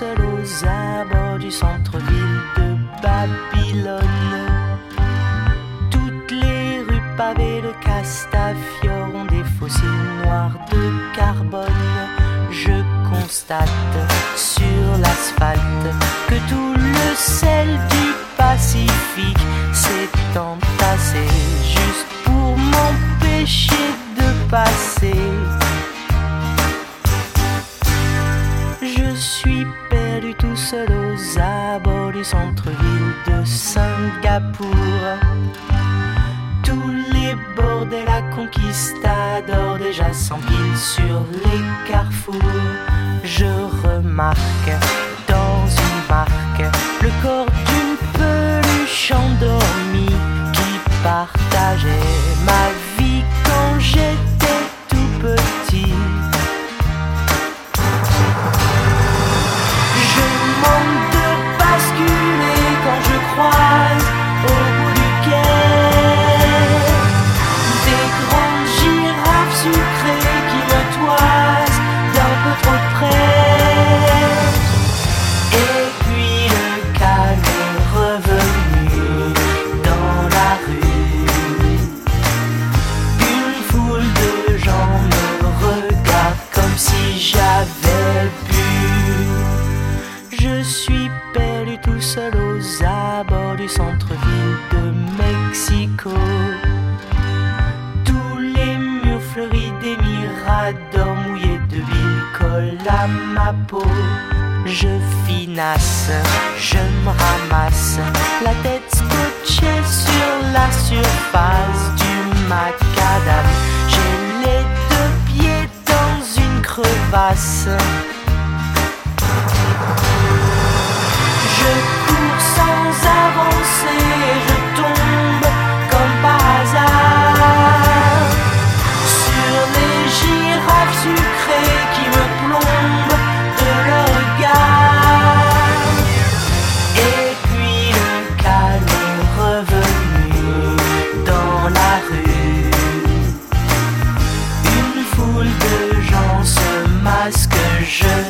seul aux abords du centre-ville de Babylone. Toutes les rues pavées de Castafiore ont des fossiles noirs de carbone. Je constate sur l'asphalte que tout le sel du Pacifique s'est entassé juste pour m'empêcher de passer. Centre-ville de Singapour. Tous les bordels à conquistadors déjà s'empilent sur les carrefours. Je remarque dans une marque le corps d'une peluche endormie qui partageait centre-ville de Mexico. Tous les murs fleuris des miradors mouillés de ville collent à ma peau. Je finasse, je me ramasse, la tête scotchée sur la surface du macadam. J'ai les deux pieds dans une crevasse. Foule de gens se masquent, je